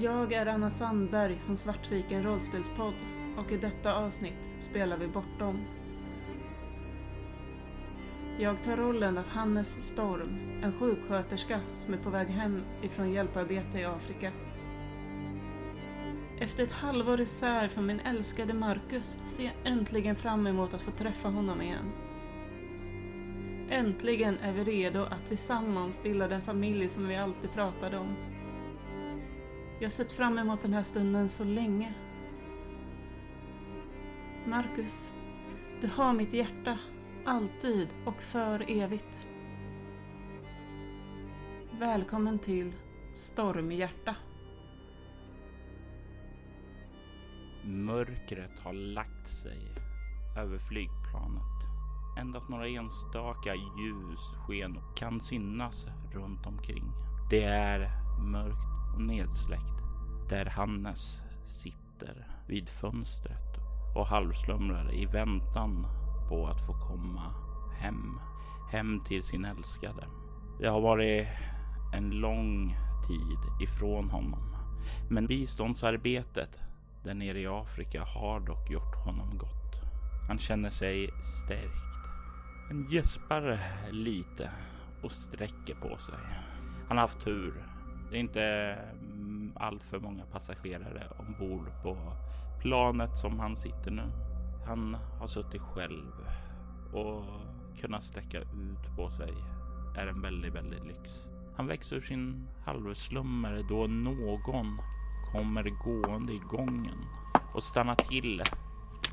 Jag är Anna Sandberg från Svartviken rollspelspodd och i detta avsnitt spelar vi Bortom. Jag tar rollen av Hannes Storm, en sjuksköterska som är på väg hem ifrån hjälparbete i Afrika. Efter ett halvår isär från min älskade Marcus ser jag äntligen fram emot att få träffa honom igen. Äntligen är vi redo att tillsammans bilda den familj som vi alltid pratade om. Jag har sett fram emot den här stunden så länge. Marcus, du har mitt hjärta, alltid och för evigt. Välkommen till Stormhjärta. Mörkret har lagt sig över flygplanet. Endast några enstaka ljussken kan synas runt omkring. Det är mörkt nedsläckt där Hannes sitter vid fönstret och halvslumrar i väntan på att få komma hem. Hem till sin älskade. Det har varit en lång tid ifrån honom. Men biståndsarbetet där nere i Afrika har dock gjort honom gott. Han känner sig stärkt. Han gäspar lite och sträcker på sig. Han har haft tur. Det är inte alltför allt för många passagerare ombord på planet som han sitter nu. Han har suttit själv och kunnat sträcka ut på sig är en väldigt, väldigt lyx. Han växer ur sin halvslummer då någon kommer gående i gången och stannar till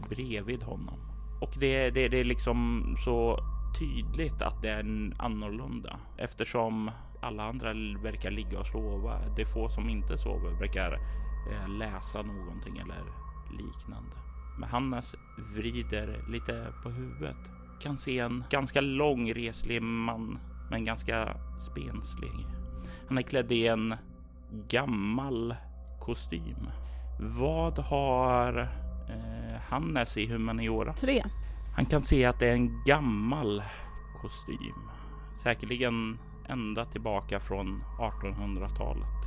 bredvid honom. Och det, det, det är liksom så tydligt att det är annorlunda eftersom alla andra verkar ligga och sova. De få som inte sover verkar eh, läsa någonting eller liknande. Men Hannes vrider lite på huvudet. Kan se en ganska lång reslig man, men ganska spenslig. Han är klädd i en gammal kostym. Vad har eh, Hannes i humaniora? Tre. Han kan se att det är en gammal kostym. Säkerligen ända tillbaka från 1800-talet.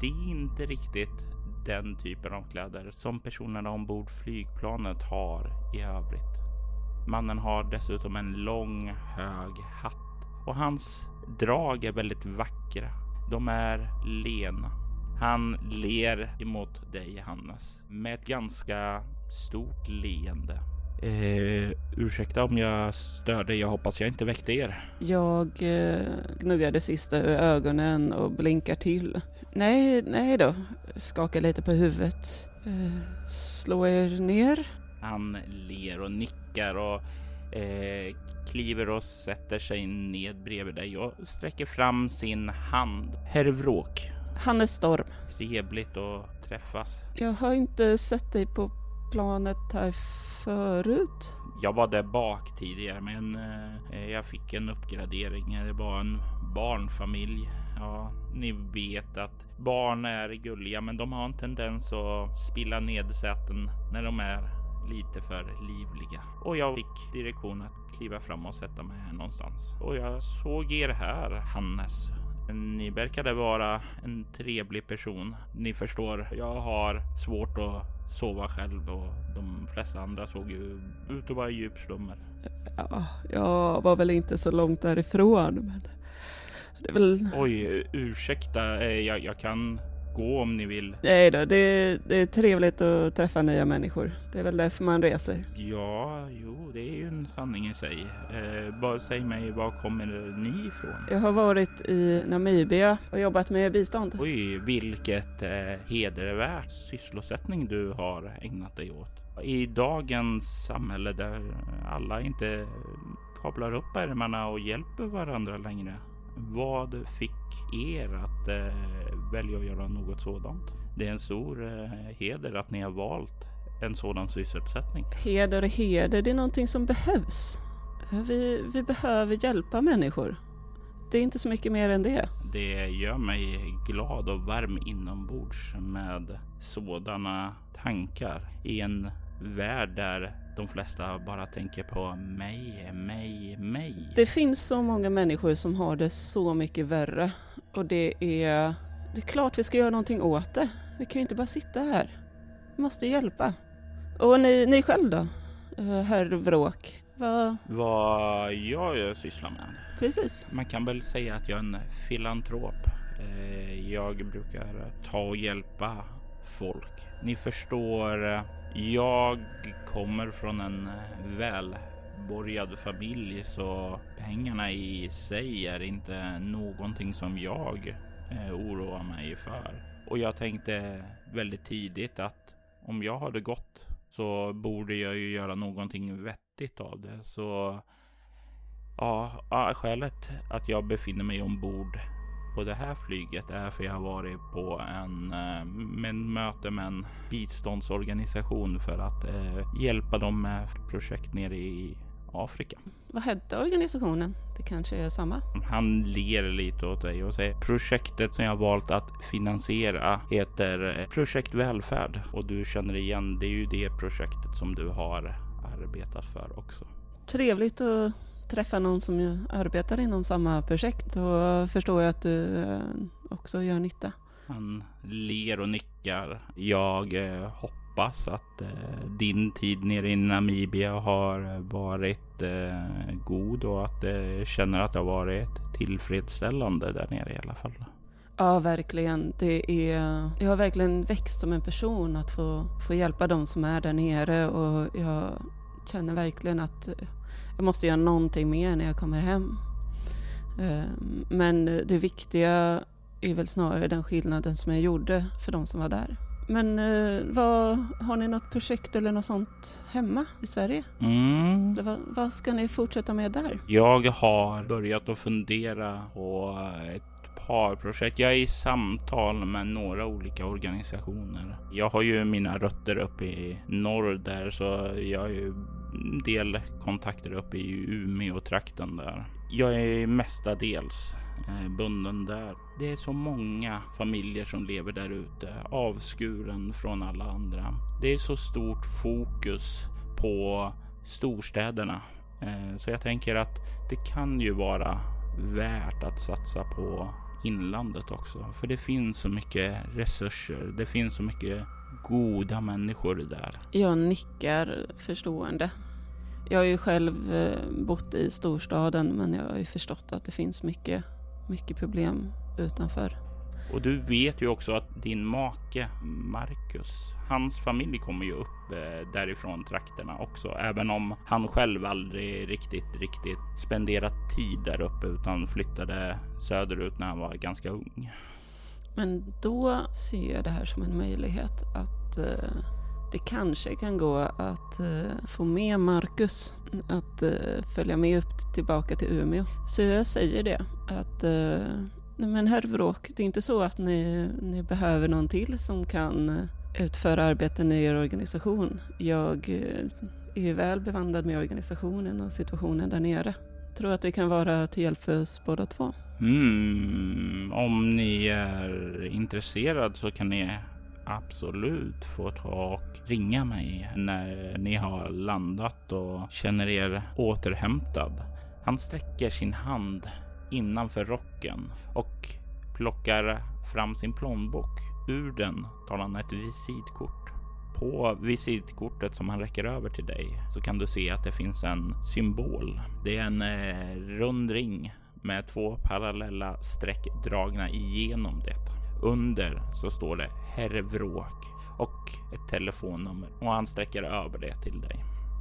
Det är inte riktigt den typen av kläder som personerna ombord flygplanet har i övrigt. Mannen har dessutom en lång hög hatt och hans drag är väldigt vackra. De är lena. Han ler emot dig, Hannes, med ett ganska stort leende. Eh, ursäkta om jag störde. Jag hoppas jag inte väckte er. Jag eh, gnuggar det sista ur ögonen och blinkar till. Nej, nej då. Skakar lite på huvudet. Eh, slå er ner. Han ler och nickar och eh, kliver och sätter sig ned bredvid dig och sträcker fram sin hand. Herr Vråk. Hannes Storm. Trevligt att träffas. Jag har inte sett dig på planet här förut. Jag var där bak tidigare, men eh, jag fick en uppgradering. Det var en barnfamilj. Ja, ni vet att barn är gulliga, men de har en tendens att spilla ned säten när de är lite för livliga. Och jag fick direktion att kliva fram och sätta mig här någonstans. Och jag såg er här, Hannes. Ni verkade vara en trevlig person. Ni förstår, jag har svårt att sova själv och de flesta andra såg ju ut att vara i djup slummer. Ja, jag var väl inte så långt därifrån, men det är väl... Oj, ursäkta, eh, jag, jag kan gå om ni vill. Nej då, det, det är trevligt att träffa nya människor. Det är väl därför man reser. Ja, jo, det är ju en sanning i sig. Eh, bara säg mig, var kommer ni ifrån? Jag har varit i Namibia och jobbat med bistånd. Oj, vilket eh, hedervärt sysselsättning du har ägnat dig åt. I dagens samhälle där alla inte kablar upp ärmarna och hjälper varandra längre. Vad fick er att eh, välja att göra något sådant? Det är en stor eh, heder att ni har valt en sådan sysselsättning. Heder och heder, det är någonting som behövs. Vi, vi behöver hjälpa människor. Det är inte så mycket mer än det. Det gör mig glad och varm inombords med sådana tankar i en värld där de flesta bara tänker på mig, mig, mig. Det finns så många människor som har det så mycket värre och det är Det är klart vi ska göra någonting åt det. Vi kan ju inte bara sitta här. Vi måste hjälpa. Och ni, ni själv då? Eh, herr Vråk? Vad... Vad jag sysslar med? Precis. Man kan väl säga att jag är en filantrop. Eh, jag brukar ta och hjälpa folk. Ni förstår, eh, jag kommer från en eh, välborgad familj så pengarna i sig är inte någonting som jag eh, oroar mig för. Och jag tänkte väldigt tidigt att om jag hade gått så borde jag ju göra någonting vettigt av det. Så ja, skälet att jag befinner mig ombord på det här flyget är för jag har varit på en eh, med möte med en biståndsorganisation för att eh, hjälpa dem med projekt nere i Afrika. Vad hette organisationen? Det kanske är samma? Han ler lite åt dig och säger projektet som jag valt att finansiera heter Projekt Välfärd och du känner igen. Det är ju det projektet som du har arbetat för också. Trevligt att träffa någon som arbetar inom samma projekt och förstår jag att du eh, också gör nytta. Han ler och nickar. Jag eh, hoppas att eh, din tid nere i Namibia har varit eh, god och att du känner att det har varit tillfredsställande där nere i alla fall. Ja, verkligen. Det är, jag har verkligen växt som en person att få, få hjälpa dem som är där nere och jag känner verkligen att jag måste göra någonting mer när jag kommer hem. Eh, men det viktiga är väl snarare den skillnaden som jag gjorde för de som var där. Men eh, vad, har ni något projekt eller något sånt hemma i Sverige? Mm. Vad, vad, ska ni fortsätta med där? Jag har börjat att fundera på ett par projekt. Jag är i samtal med några olika organisationer. Jag har ju mina rötter uppe i norr där så jag har ju del kontakter uppe i Umeå-trakten där. Jag är mestadels eh, bunden där. Det är så många familjer som lever där ute, avskuren från alla andra. Det är så stort fokus på storstäderna. Eh, så jag tänker att det kan ju vara värt att satsa på inlandet också. För det finns så mycket resurser. Det finns så mycket goda människor där. Jag nickar förstående. Jag har ju själv eh, bott i storstaden men jag har ju förstått att det finns mycket mycket problem utanför. Och du vet ju också att din make Marcus, hans familj kommer ju upp eh, därifrån trakterna också, även om han själv aldrig riktigt, riktigt spenderat tid där uppe utan flyttade söderut när han var ganska ung. Men då ser jag det här som en möjlighet att eh, det kanske kan gå att eh, få med Marcus att eh, följa med upp tillbaka till Umeå. Så jag säger det att eh, men herr Vråk, det är inte så att ni, ni behöver någon till som kan eh, utföra arbeten i er organisation. Jag eh, är ju väl bevandrad med organisationen och situationen där nere. Jag tror att det kan vara till hjälp för oss båda två. Mm, om ni är intresserad så kan ni absolut få ta och ringa mig när ni har landat och känner er återhämtad. Han sträcker sin hand innanför rocken och plockar fram sin plånbok. Ur den tar han ett visitkort. På visitkortet som han räcker över till dig så kan du se att det finns en symbol. Det är en eh, rund ring med två parallella streck dragna igenom det. Under så står det Herr Vråk och ett telefonnummer och han sträcker över det till dig.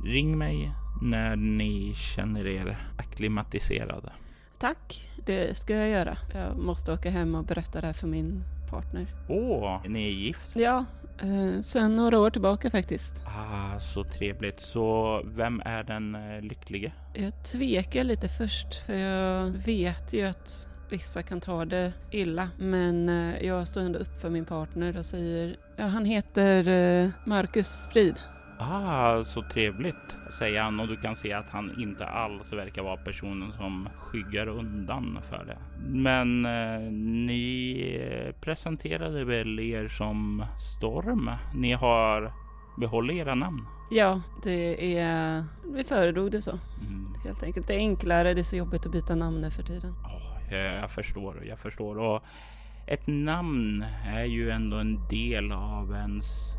Ring mig när ni känner er akklimatiserade. Tack, det ska jag göra. Jag måste åka hem och berätta det här för min partner. Åh, ni är gift? Ja, eh, sen några år tillbaka faktiskt. Ah, så trevligt. Så vem är den eh, lycklige? Jag tvekar lite först, för jag vet ju att vissa kan ta det illa. Men eh, jag står ändå upp för min partner och säger, ja han heter eh, Marcus Frid. Ah, så trevligt, säger han och du kan se att han inte alls verkar vara personen som skyggar undan för det. Men eh, ni presenterade väl er som Storm? Ni har behållit era namn? Ja, det är... Vi föredrog det så. Mm. Helt enkelt. Det är enklare, det är så jobbigt att byta namn nu för tiden. Oh, jag förstår, jag förstår. Och Ett namn är ju ändå en del av ens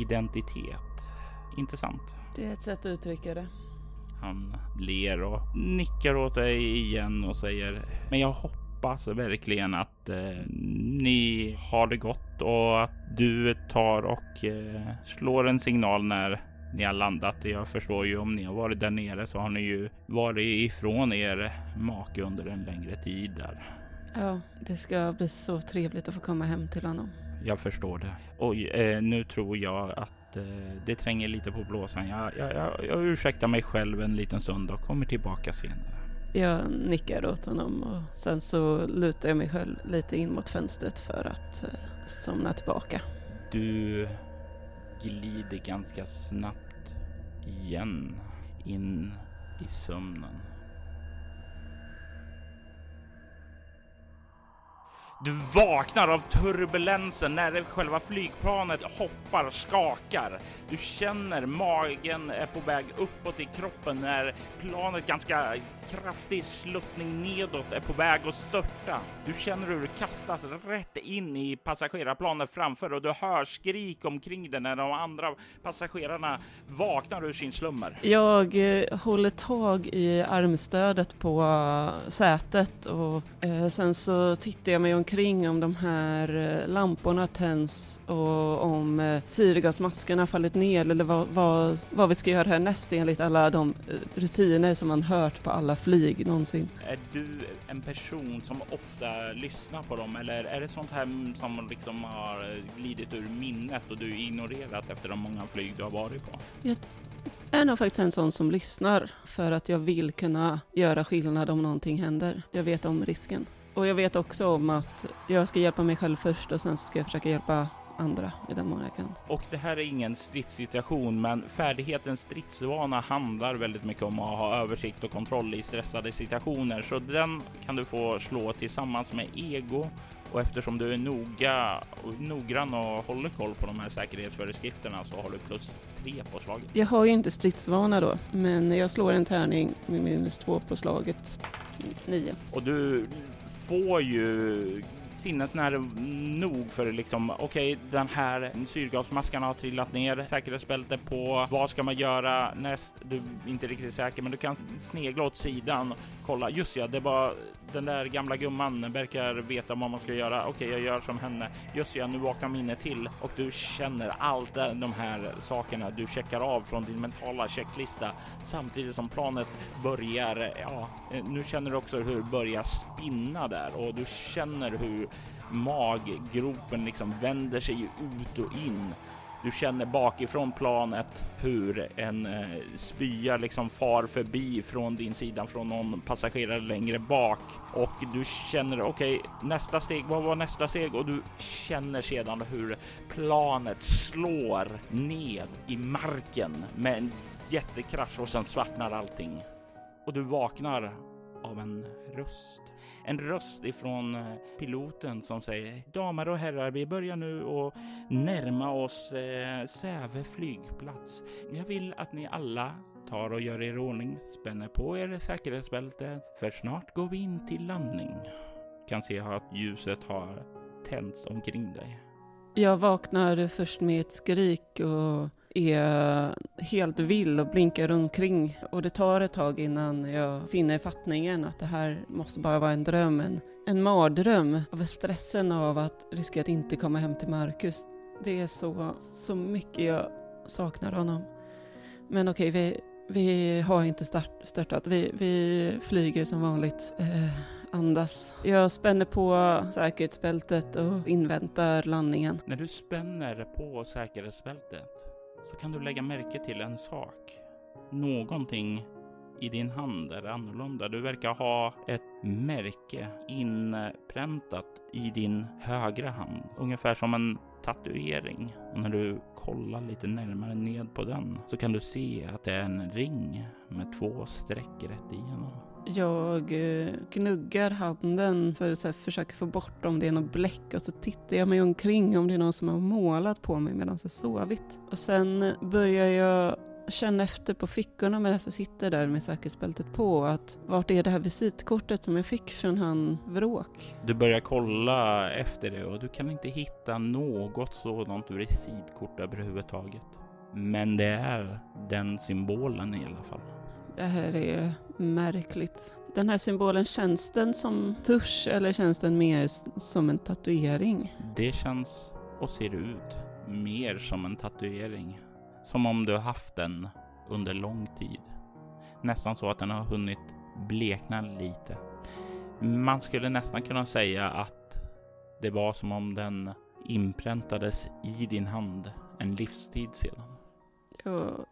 identitet. Intressant. Det är ett sätt att uttrycka det. Han ler och nickar åt dig igen och säger Men jag hoppas verkligen att eh, ni har det gott och att du tar och eh, slår en signal när ni har landat. Jag förstår ju om ni har varit där nere så har ni ju varit ifrån er make under en längre tid där. Ja, det ska bli så trevligt att få komma hem till honom. Jag förstår det. Oj, eh, nu tror jag att eh, det tränger lite på blåsan. Jag, jag, jag, jag ursäktar mig själv en liten stund och kommer tillbaka senare. Jag nickar åt honom och sen så lutar jag mig själv lite in mot fönstret för att eh, somna tillbaka. Du glider ganska snabbt igen in i sömnen. Du vaknar av turbulensen när själva flygplanet hoppar, skakar. Du känner magen är på väg uppåt i kroppen när planet ganska kraftig sluttning nedåt är på väg att störta. Du känner hur du kastas rätt in i passagerarplanet framför och du hör skrik omkring dig när de andra passagerarna vaknar ur sin slummer. Jag eh, håller tag i armstödet på eh, sätet och eh, sen så tittar jag mig omkring om de här eh, lamporna tänds och om eh, syrgasmaskerna fallit ner eller vad, vad, vad vi ska göra härnäst enligt alla de eh, rutiner som man hört på alla flyg någonsin. Är du en person som ofta lyssnar på dem eller är det sånt här som liksom har glidit ur minnet och du ignorerat efter de många flyg du har varit på? Jag är nog faktiskt en sån som lyssnar för att jag vill kunna göra skillnad om någonting händer. Jag vet om risken. Och jag vet också om att jag ska hjälpa mig själv först och sen ska jag försöka hjälpa andra i den mån jag kan. Och det här är ingen stridssituation, men färdigheten stridsvana handlar väldigt mycket om att ha översikt och kontroll i stressade situationer, så den kan du få slå tillsammans med ego. Och eftersom du är noga noggrann och håller koll på de här säkerhetsföreskrifterna så har du plus tre på slaget. Jag har ju inte stridsvana då, men jag slår en tärning med minus två på slaget. Nio. Och du får ju sinnesnärv nog för liksom okej, okay, den här syrgasmaskan har trillat ner, säkerhetsbälte på. Vad ska man göra näst? Du är inte riktigt säker, men du kan snegla åt sidan. Kolla, just ja, det var den där gamla gumman verkar veta vad man ska göra. Okej, okay, jag gör som henne. Just ja, nu vaknar minnet till och du känner allt de här sakerna du checkar av från din mentala checklista samtidigt som planet börjar. Ja, nu känner du också hur det börjar spinna där och du känner hur maggropen liksom vänder sig ut och in du känner bakifrån planet hur en eh, spya liksom far förbi från din sida från någon passagerare längre bak och du känner okej, okay, nästa steg. Vad var nästa steg? Och du känner sedan hur planet slår ned i marken med en jättekrasch och sen svartnar allting och du vaknar av en röst en röst ifrån eh, piloten som säger Damer och herrar, vi börjar nu att närma oss eh, Säve flygplats. Jag vill att ni alla tar och gör er ordning, spänner på er säkerhetsbälte, för snart går vi in till landning. Kan se att ljuset har tänts omkring dig. Jag vaknar först med ett skrik och är helt vill och blinkar omkring och det tar ett tag innan jag finner fattningen att det här måste bara vara en dröm, en, en mardröm av stressen av att riskera att inte komma hem till Marcus. Det är så, så mycket jag saknar honom. Men okej, vi, vi har inte start, störtat. Vi, vi flyger som vanligt. Eh, andas. Jag spänner på säkerhetsbältet och inväntar landningen. När du spänner på säkerhetsbältet så kan du lägga märke till en sak. Någonting i din hand är annorlunda. Du verkar ha ett märke inpräntat i din högra hand, ungefär som en tatuering. Och när du kollar lite närmare ned på den så kan du se att det är en ring med två streck rätt igenom. Jag eh, gnuggar handen för att försöka få bort om det är något bläck och så tittar jag mig omkring om det är någon som har målat på mig medan jag sovit. Och sen börjar jag känna efter på fickorna medan jag sitter där med säkerhetsbältet på. Att vart är det här visitkortet som jag fick från han Vråk? Du börjar kolla efter det och du kan inte hitta något sådant visitkort överhuvudtaget. Men det är den symbolen i alla fall. Det här är märkligt. Den här symbolen, känns den som tusch eller känns den mer som en tatuering? Det känns och ser ut mer som en tatuering. Som om du har haft den under lång tid. Nästan så att den har hunnit blekna lite. Man skulle nästan kunna säga att det var som om den inpräntades i din hand en livstid sedan. Jag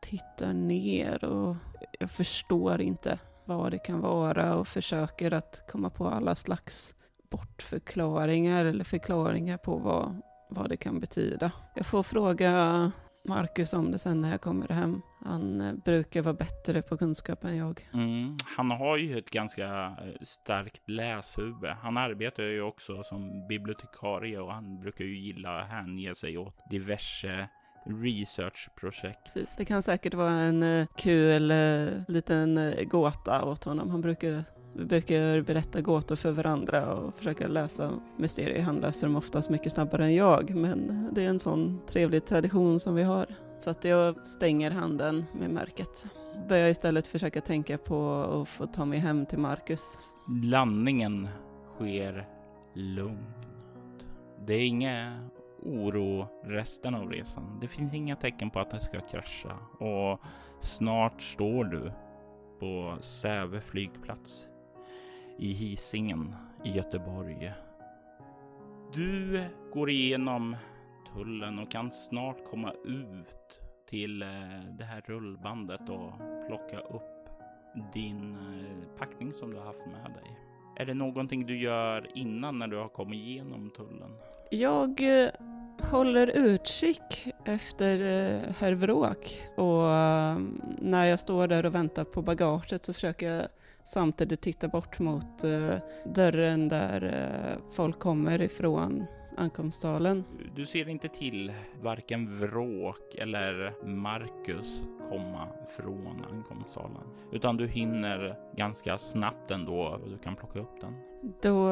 tittar ner och jag förstår inte vad det kan vara och försöker att komma på alla slags bortförklaringar eller förklaringar på vad, vad det kan betyda. Jag får fråga Marcus om det sen när jag kommer hem. Han eh, brukar vara bättre på kunskap än jag. Mm, han har ju ett ganska eh, starkt läshuvud. Han arbetar ju också som bibliotekarie och han brukar ju gilla att hänge sig åt diverse researchprojekt. Precis. Det kan säkert vara en uh, kul uh, liten uh, gåta åt honom. Han brukar, brukar berätta gåtor för varandra och försöka lösa mysterier. Han löser dem oftast mycket snabbare än jag, men det är en sån trevlig tradition som vi har. Så att jag stänger handen med märket. Börjar istället försöka tänka på att få ta mig hem till Marcus. Landningen sker lugnt. Det är inga oro resten av resan. Det finns inga tecken på att den ska krascha och snart står du på Säve flygplats i Hisingen i Göteborg. Du går igenom tullen och kan snart komma ut till eh, det här rullbandet och plocka upp din eh, packning som du har haft med dig. Är det någonting du gör innan när du har kommit igenom tullen? Jag eh, håller utkik efter eh, herr Vråk och eh, när jag står där och väntar på bagaget så försöker jag samtidigt titta bort mot eh, dörren där eh, folk kommer ifrån ankomsttalen. Du ser inte till varken Vråk eller Marcus komma från ankomstsalen, utan du hinner ganska snabbt ändå och du kan plocka upp den. Då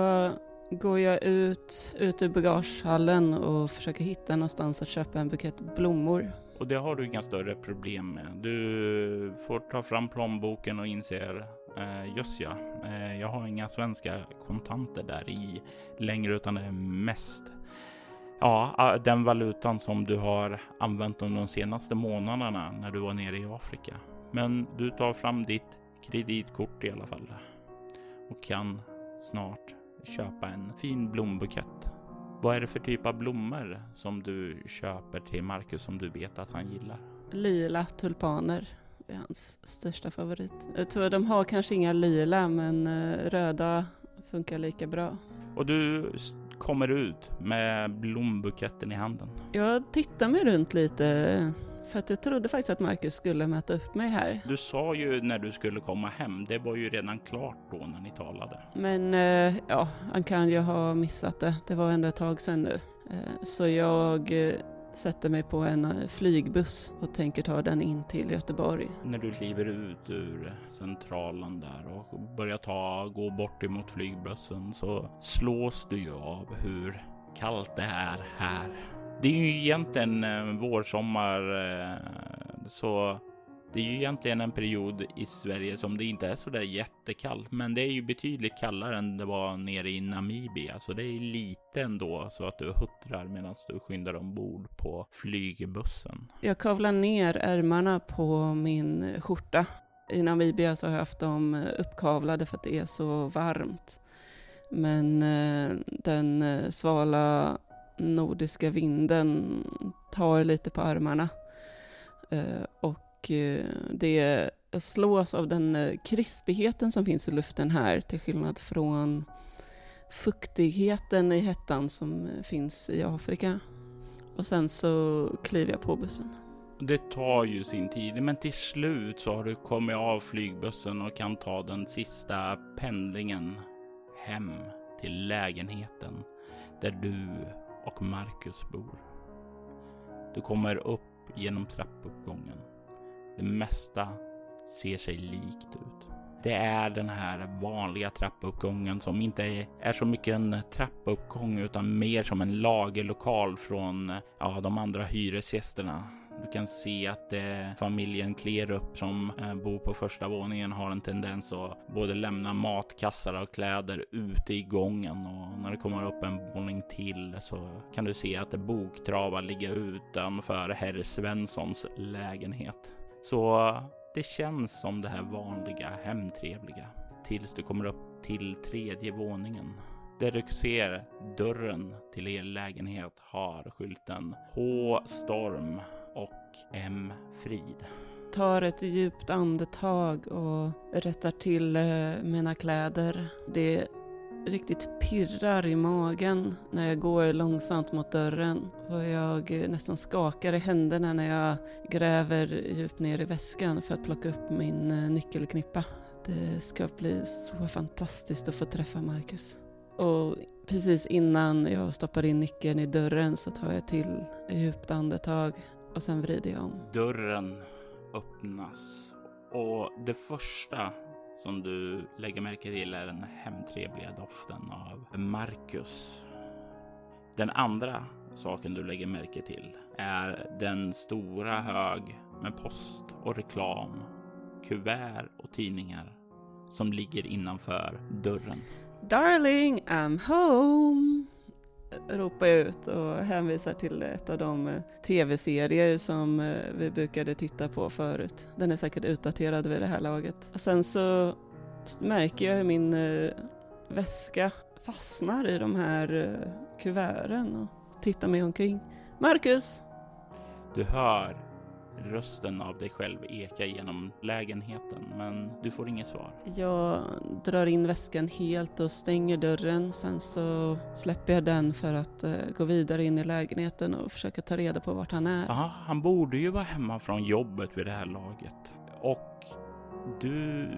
går jag ut, ut ur bagagehallen och försöker hitta någonstans att köpa en bukett blommor. Och det har du inga större problem med. Du får ta fram plånboken och inser eh, just ja, eh, jag har inga svenska kontanter där i längre utan det är mest ja, eh, den valutan som du har använt under de senaste månaderna när du var nere i Afrika. Men du tar fram ditt kreditkort i alla fall och kan snart köpa en fin blombukett. Vad är det för typ av blommor som du köper till Marcus som du vet att han gillar? Lila tulpaner är hans största favorit. Jag tror de har kanske inga lila men eh, röda funkar lika bra. Och du kommer ut med blombuketten i handen. Jag tittar mig runt lite för att jag trodde faktiskt att Marcus skulle möta upp mig här. Du sa ju när du skulle komma hem, det var ju redan klart då när ni talade. Men eh, ja, han kan ju ha missat det. Det var ändå ett tag sedan nu. Eh, så jag eh, sätter mig på en eh, flygbuss och tänker ta den in till Göteborg. När du kliver ut ur centralen där och börjar ta, gå bort emot flygbussen så slås du ju av hur kallt det är här. Det är ju egentligen eh, vårsommar eh, så det är ju egentligen en period i Sverige som det inte är så där jättekallt, men det är ju betydligt kallare än det var nere i Namibia, så det är lite ändå så att du huttrar medan du skyndar ombord på flygbussen. Jag kavlar ner ärmarna på min skjorta. I Namibia så har jag haft dem uppkavlade för att det är så varmt. Men eh, den eh, svala nordiska vinden tar lite på armarna. Eh, och och eh, det slås av den eh, krispigheten som finns i luften här till skillnad från fuktigheten i hettan som eh, finns i Afrika. Och sen så kliver jag på bussen. Det tar ju sin tid, men till slut så har du kommit av flygbussen och kan ta den sista pendlingen hem till lägenheten där du och Marcus bor. Du kommer upp genom trappuppgången det mesta ser sig likt ut. Det är den här vanliga trappuppgången som inte är så mycket en trappuppgång utan mer som en lagerlokal från ja, de andra hyresgästerna. Du kan se att eh, familjen Klerup som eh, bor på första våningen har en tendens att både lämna matkassar och kläder ute i gången och när det kommer upp en våning till så kan du se att det boktravar ligga utanför herr Svenssons lägenhet. Så det känns som det här vanliga hemtrevliga tills du kommer upp till tredje våningen där du ser dörren till er lägenhet har skylten H Storm och M Frid. Tar ett djupt andetag och rättar till eh, mina kläder. Det riktigt pirrar i magen när jag går långsamt mot dörren och jag nästan skakar i händerna när jag gräver djupt ner i väskan för att plocka upp min eh, nyckelknippa. Det ska bli så fantastiskt att få träffa Marcus. Och precis innan jag stoppar in nyckeln i dörren så tar jag till ett djupt andetag och sen vrider jag om. Dörren öppnas och det första som du lägger märke till är den hemtrevliga doften av Marcus. Den andra saken du lägger märke till är den stora hög med post och reklam, kuvert och tidningar som ligger innanför dörren. Darling, I'm home! Ropar jag ut och hänvisar till ett av de eh, tv-serier som eh, vi brukade titta på förut. Den är säkert utdaterad vid det här laget. Och sen så märker jag hur min eh, väska fastnar i de här kuverten och tittar mig omkring. Marcus! Du hör rösten av dig själv eka genom lägenheten, men du får inget svar. Jag drar in väskan helt och stänger dörren. Sen så släpper jag den för att uh, gå vidare in i lägenheten och försöka ta reda på vart han är. Ja, han borde ju vara hemma från jobbet vid det här laget. Och du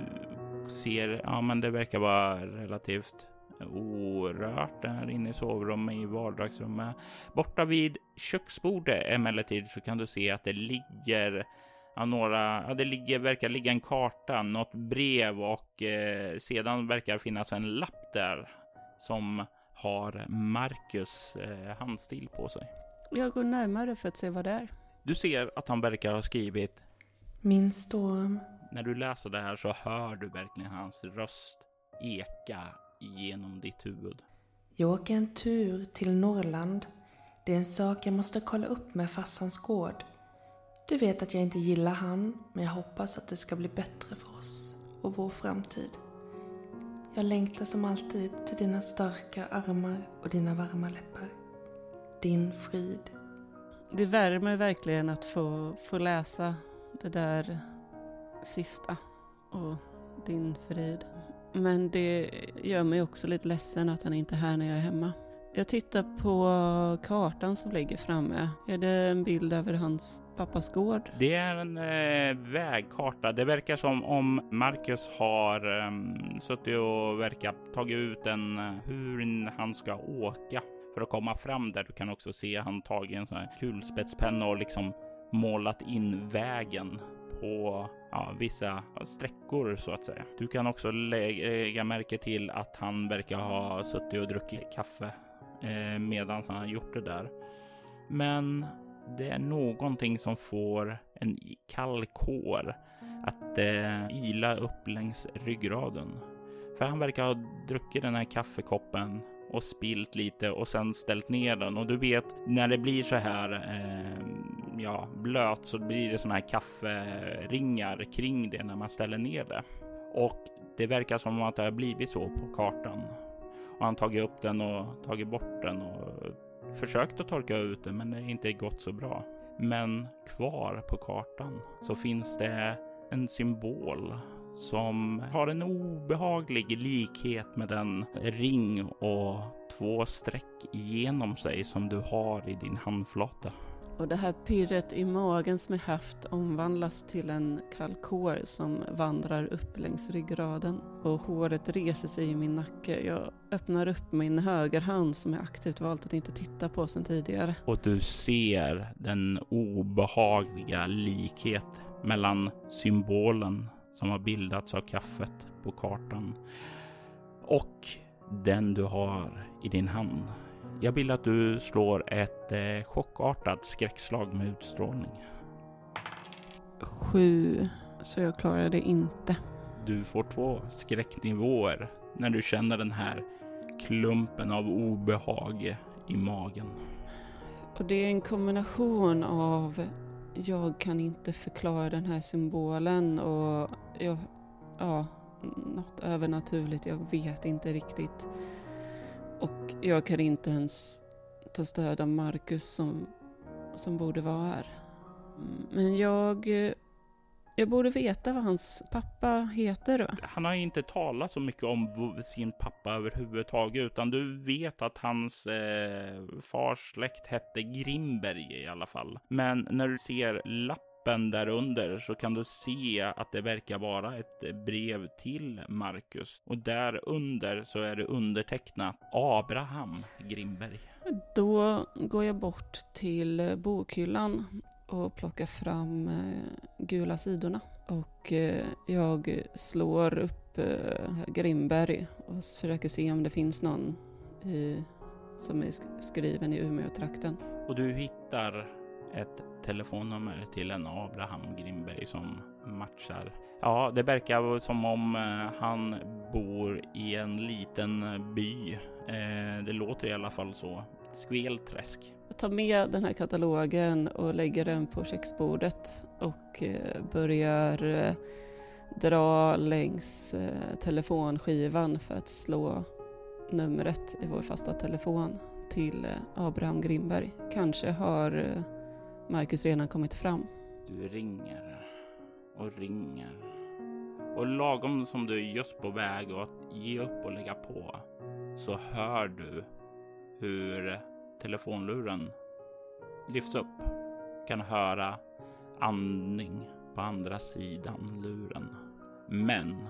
ser, ja men det verkar vara relativt orört där inne i sovrummet i vardagsrummet. Borta vid köksbordet emellertid så kan du se att det ligger ja, några, ja, det ligger, verkar ligga en karta, något brev och eh, sedan verkar finnas en lapp där som har Marcus eh, handstil på sig. Jag går närmare för att se vad det är. Du ser att han verkar ha skrivit Min storm. När du läser det här så hör du verkligen hans röst eka genom ditt huvud. Jag åker en tur till Norrland. Det är en sak jag måste kolla upp med farsans gård. Du vet att jag inte gillar han, men jag hoppas att det ska bli bättre för oss och vår framtid. Jag längtar som alltid till dina starka armar och dina varma läppar. Din frid. Det värmer verkligen att få, få läsa det där sista och din frid. Men det gör mig också lite ledsen att han inte är här när jag är hemma. Jag tittar på kartan som ligger framme. Är det en bild över hans pappas gård? Det är en eh, vägkarta. Det verkar som om Marcus har eh, suttit och verkar tagit ut en eh, hur han ska åka för att komma fram där. Du kan också se han tagit en sån här kulspetspenna och liksom målat in vägen på ja, vissa sträckor så att säga. Du kan också lägga märke till att han verkar ha suttit och druckit kaffe eh, medan han har gjort det där. Men det är någonting som får en kall kår att eh, ila upp längs ryggraden. För han verkar ha druckit den här kaffekoppen och spilt lite och sen ställt ner den. Och du vet när det blir så här eh, ja, blöt så blir det såna här kafferingar kring det när man ställer ner det. Och det verkar som att det har blivit så på kartan. Och han tagit upp den och tagit bort den och försökt att torka ut den men det har inte gått så bra. Men kvar på kartan så finns det en symbol som har en obehaglig likhet med den ring och två streck genom sig som du har i din handflata. Och det här pirret i magen som jag haft omvandlas till en kalkor som vandrar upp längs ryggraden. Och håret reser sig i min nacke. Jag öppnar upp min högerhand som jag aktivt valt att inte titta på sedan tidigare. Och du ser den obehagliga likhet mellan symbolen som har bildats av kaffet på kartan och den du har i din hand. Jag vill att du slår ett eh, chockartat skräckslag med utstrålning. Sju, så jag klarar det inte. Du får två skräcknivåer när du känner den här klumpen av obehag i magen. Och det är en kombination av jag kan inte förklara den här symbolen och jag, ja, något övernaturligt, jag vet inte riktigt. Och jag kan inte ens ta stöd av Marcus som, som borde vara här. Men jag jag borde veta vad hans pappa heter Va? Han har inte talat så mycket om sin pappa överhuvudtaget, utan du vet att hans eh, fars släkt hette Grimberg i alla fall. Men när du ser lappen där under så kan du se att det verkar vara ett brev till Marcus och där under så är det undertecknat Abraham Grimberg. Då går jag bort till bokhyllan och plockar fram eh, gula sidorna. Och eh, jag slår upp eh, Grimberg och försöker se om det finns någon i, som är skriven i Umeå-trakten. Och du hittar ett telefonnummer till en Abraham Grimberg som matchar. Ja, det verkar som om eh, han bor i en liten by. Eh, det låter i alla fall så. Skvelträsk. Jag tar med den här katalogen och lägger den på köksbordet och eh, börjar dra längs telefonskivan för att slå numret i vår fasta telefon till Abraham Grimberg. Kanske har Marcus redan kommit fram. Du ringer och ringer och lagom som du är just på väg att ge upp och lägga på så hör du hur telefonluren lyfts upp. Kan höra andning på andra sidan luren. Men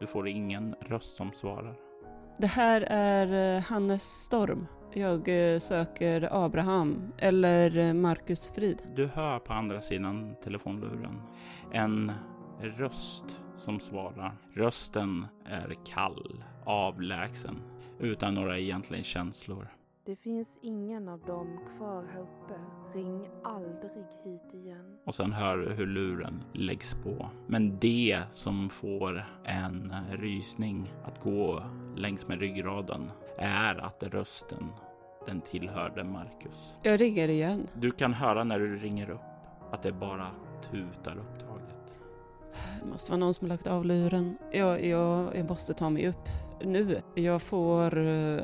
du får ingen röst som svarar. Det här är eh, Hannes Storm. Jag eh, söker Abraham eller eh, Marcus Frid. Du hör på andra sidan telefonluren en röst som svarar. Rösten är kall, avlägsen, utan några egentliga känslor. Det finns ingen av dem kvar här uppe. Ring aldrig hit igen. Och sen hör du hur luren läggs på. Men det som får en rysning att gå längs med ryggraden är att rösten, den tillhörde Marcus. Jag ringer igen. Du kan höra när du ringer upp att det bara tutar upptaget. Det måste vara någon som har lagt av luren. Jag, jag, jag måste ta mig upp nu. Jag får uh,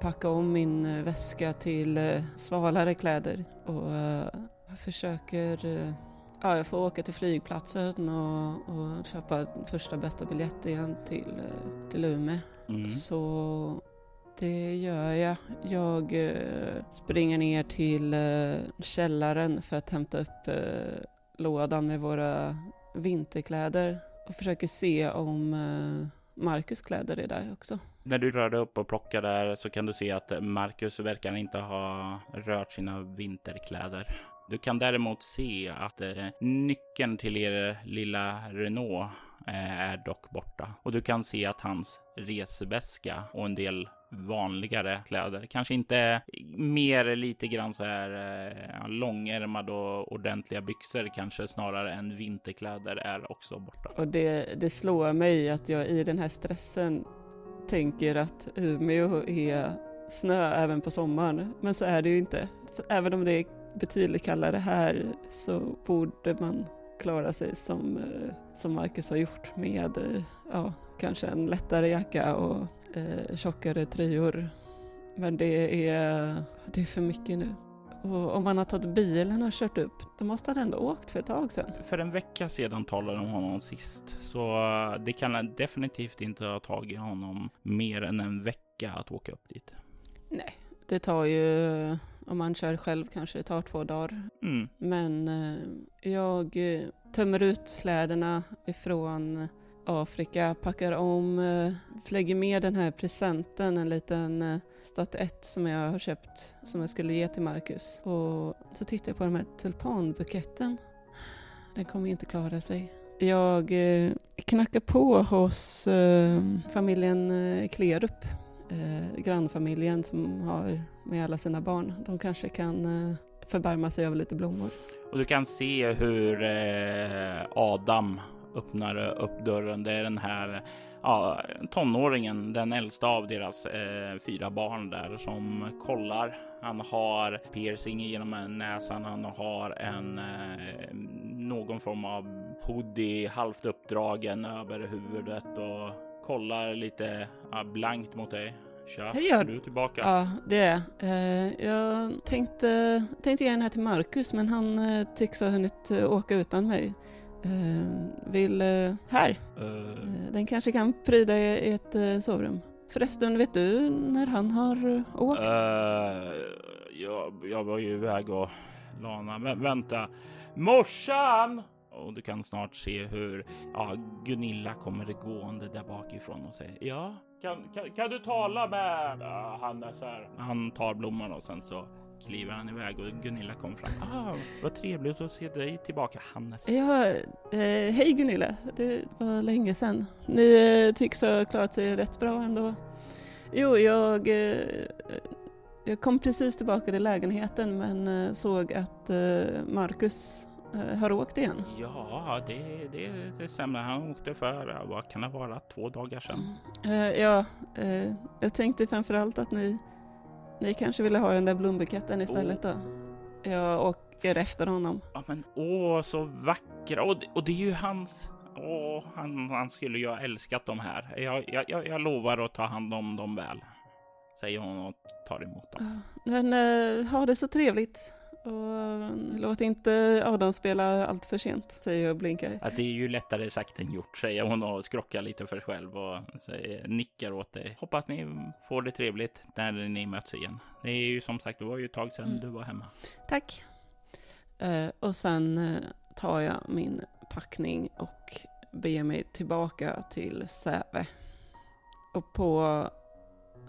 packa om min uh, väska till uh, svalare kläder och jag försöker Ja, jag får åka till flygplatsen och, och köpa första bästa biljett igen till, till Umeå. Mm. Så det gör jag. Jag springer ner till källaren för att hämta upp lådan med våra vinterkläder och försöker se om Marcus kläder är där också. När du rör dig upp och plockar där så kan du se att Marcus verkar inte ha rört sina vinterkläder. Du kan däremot se att eh, nyckeln till er lilla Renault eh, är dock borta och du kan se att hans resväska och en del vanligare kläder. Kanske inte mer lite grann så här eh, långärmad och ordentliga byxor kanske snarare än vinterkläder är också borta. Och det, det slår mig att jag i den här stressen tänker att Umeå är snö även på sommaren. Men så är det ju inte. Även om det är betydligt kallare här så borde man klara sig som, eh, som Marcus har gjort med eh, ja, kanske en lättare jacka och eh, tjockare tröjor. Men det är, det är för mycket nu. Och om man har tagit bilen och kört upp, då måste han ändå åkt för ett tag sedan. För en vecka sedan talade de om honom sist, så det kan definitivt inte ha tagit honom mer än en vecka att åka upp dit. Nej, det tar ju, om man kör själv kanske det tar två dagar. Mm. Men eh, jag tömmer ut släderna ifrån Afrika, packar om, eh, lägger med den här presenten, en liten eh, statyett som jag har köpt som jag skulle ge till Marcus. Och så tittar jag på den här tulpanbuketten. den kommer inte klara sig. Jag eh, knackar på hos familjen Klerup, grannfamiljen som har med alla sina barn. De kanske kan förbarma sig över lite blommor. Och du kan se hur Adam öppnar upp dörren. Det är den här ja, tonåringen, den äldsta av deras eh, fyra barn där som kollar. Han har piercing genom näsan. Han har en eh, någon form av hoodie halvt uppdragen över huvudet och kollar lite ja, blankt mot dig. Tja, Hej, är du tillbaka? Ja, det är eh, Jag tänkte, tänkte ge den här till Marcus men han eh, tycks ha hunnit eh, åka utan mig. Eh, vill... Eh, här! Eh, Den kanske kan pryda i i ett eh, sovrum. Förresten, vet du när han har åkt? Eh, jag, jag var ju iväg och lana. Vä vänta. Morsan! Och du kan snart se hur ja, Gunilla kommer gående där bakifrån och säger ja. Kan, kan, kan du tala med ja, Hannes här? Han tar blomman och sen så kliver han iväg och Gunilla kommer fram. Ah, vad trevligt att se dig tillbaka Hannes. Ja, eh, hej Gunilla. Det var länge sedan. Ni eh, tycks ha klarat er rätt bra ändå. Jo, jag, eh, jag kom precis tillbaka till lägenheten men eh, såg att eh, Marcus eh, har åkt igen. Ja, det, det, det stämmer. Han åkte för, vad kan det vara, två dagar sedan. Eh, ja, jag tänkte framförallt att ni, ni kanske ville ha den där blombuketten istället då. Jag åker efter honom. Ja men åh så vackra och, och det är ju hans. Åh, han, han skulle ju ha älskat dem här. Jag, jag, jag, jag lovar att ta hand om dem väl. Säger hon och tar emot dem. Men eh, ha det så trevligt. Och låt inte Adam spela allt för sent, säger jag och blinkar. Att det är ju lättare sagt än gjort, säger hon och skrockar lite för sig själv och säger, nickar åt dig. Hoppas ni får det trevligt när ni möts igen. Det är ju som sagt, det var ju ett tag sedan Mm. du var hemma. Tack. Eh, och sen eh, tar jag min packning och beger mig tillbaka till Säve. Och på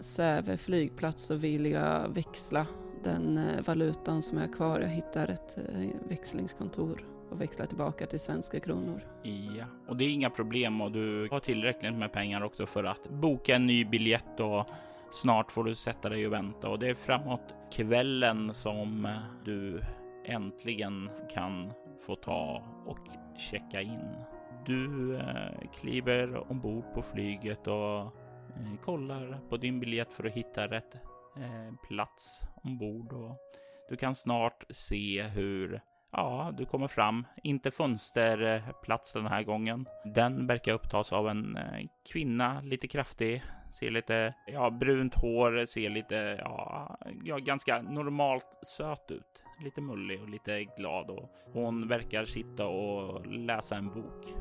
Säve flygplats så vill jag växla den eh, valutan som är kvar. Jag hittar ett eh, växlingskontor och växlar tillbaka till svenska kronor. Ja, och det är inga problem och du har tillräckligt med pengar också för att boka en ny biljett och snart får du sätta dig och vänta och det är framåt kvällen som eh, du äntligen kan få ta och checka in. Du kliver ombord på flyget och kollar på din biljett för att hitta rätt Eh, plats ombord och du kan snart se hur Ja, du kommer fram. Inte fönsterplats den här gången. Den verkar upptas av en eh, kvinna, lite kraftig, ser lite, ja, brunt hår, ser lite, ja, ja, ganska normalt söt ut. Lite mullig och lite glad och hon verkar sitta och läsa en bok.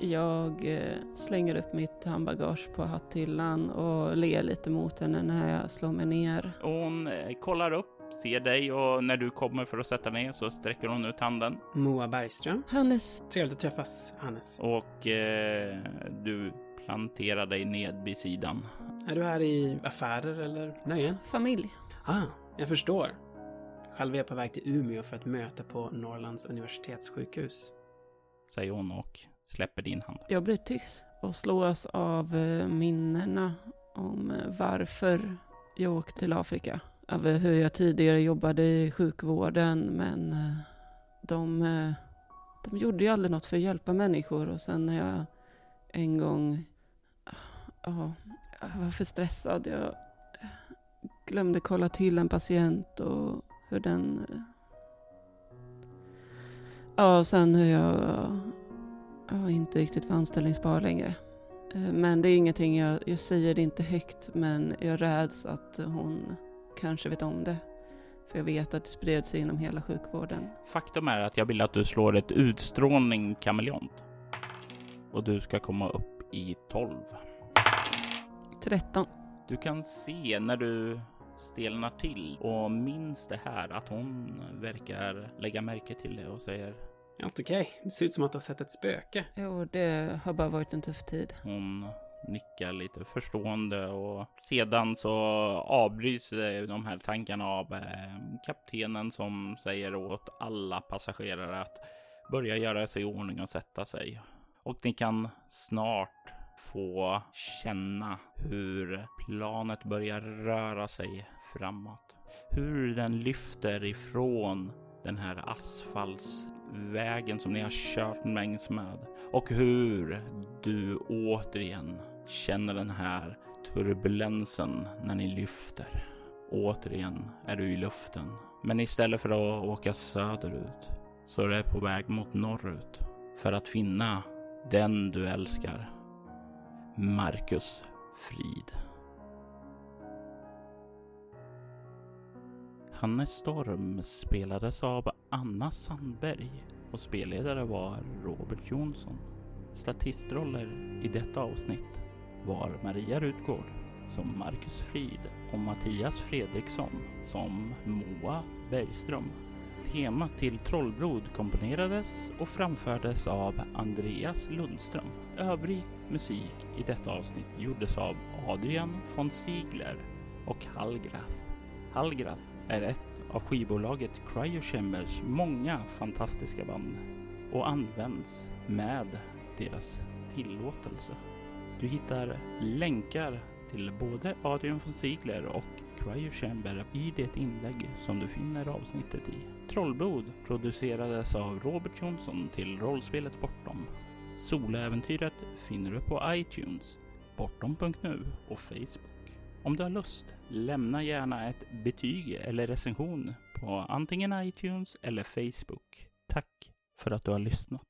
Jag eh, slänger upp mitt handbagage på hatthyllan och ler lite mot henne när jag slår mig ner. Hon eh, kollar upp, ser dig och när du kommer för att sätta ner så sträcker hon ut handen Moa Bergström. Hannes, Trevligt att träffas, Hannes. och eh, du planterar dig ned vid sidan. Är du här i affärer eller nöjen? familj. Ah, jag förstår. Själv är jag på väg till Umeå för ett möte på Norrlands universitetssjukhus. säger hon och släpper din hand. Jag blir tyst och slås av eh, minnena om eh, varför jag åkte till Afrika. Över hur jag tidigare jobbade i sjukvården men eh, de, de gjorde ju aldrig något för att hjälpa människor och sen när jag en gång, ja, jag var för stressad. Jag glömde kolla till en patient och hur den, ja och sen hur jag ja, inte riktigt var anställningsbar längre. Eh, Men det är ingenting jag, jag säger det inte högt men jag räds att hon kanske vet om det. För jag vet att det spred sig inom hela sjukvården. Faktum är att jag vill att du slår ett utstrålning kameleont. Och du ska komma upp i 12. 13. Du kan se när du stelnar till och minns det här att hon verkar lägga märke till det och säger Allt okej. Det ser ut som att du har sett ett spöke. Jo, det har bara varit en tuff tid. Hon nickar lite förstående och sedan så avbryts de här tankarna av eh, kaptenen som säger åt alla passagerare att börjar göra sig i ordning och sätta sig. Och ni kan snart få känna hur planet börjar röra sig framåt. Hur den lyfter ifrån den här asfaltsvägen som ni har kört längs med och hur du återigen känner den här turbulensen när ni lyfter. Återigen är du i luften, men istället för att åka söderut så är du på väg mot norrut för att finna den du älskar. Marcus Frid. Hannes Storm spelades av Anna Sandberg och spelledare var Robert Jonsson. Statistroller i detta avsnitt var Maria Rutgård som Marcus Frid och Mattias Fredriksson som Moa Bergström. Temat till Trollblod komponerades och framfördes av Andreas Lundström. Övrig musik i detta avsnitt gjordes av Adrian von Ziegler och Hallgraf. Hallgraf är ett av skivbolaget Cryo Chambers många fantastiska band och används med deras tillåtelse. Du hittar länkar till både Adrian von Ziegler och Cryo Chamber i det inlägg som du finner avsnittet i. Trollblod producerades av Robert Jonsson till rollspelet Bortom. Soläventyret finner du på iTunes, bortom.nu och Facebook. Om du har lust, lämna gärna ett betyg eller recension på antingen iTunes eller Facebook. Tack för att du har lyssnat.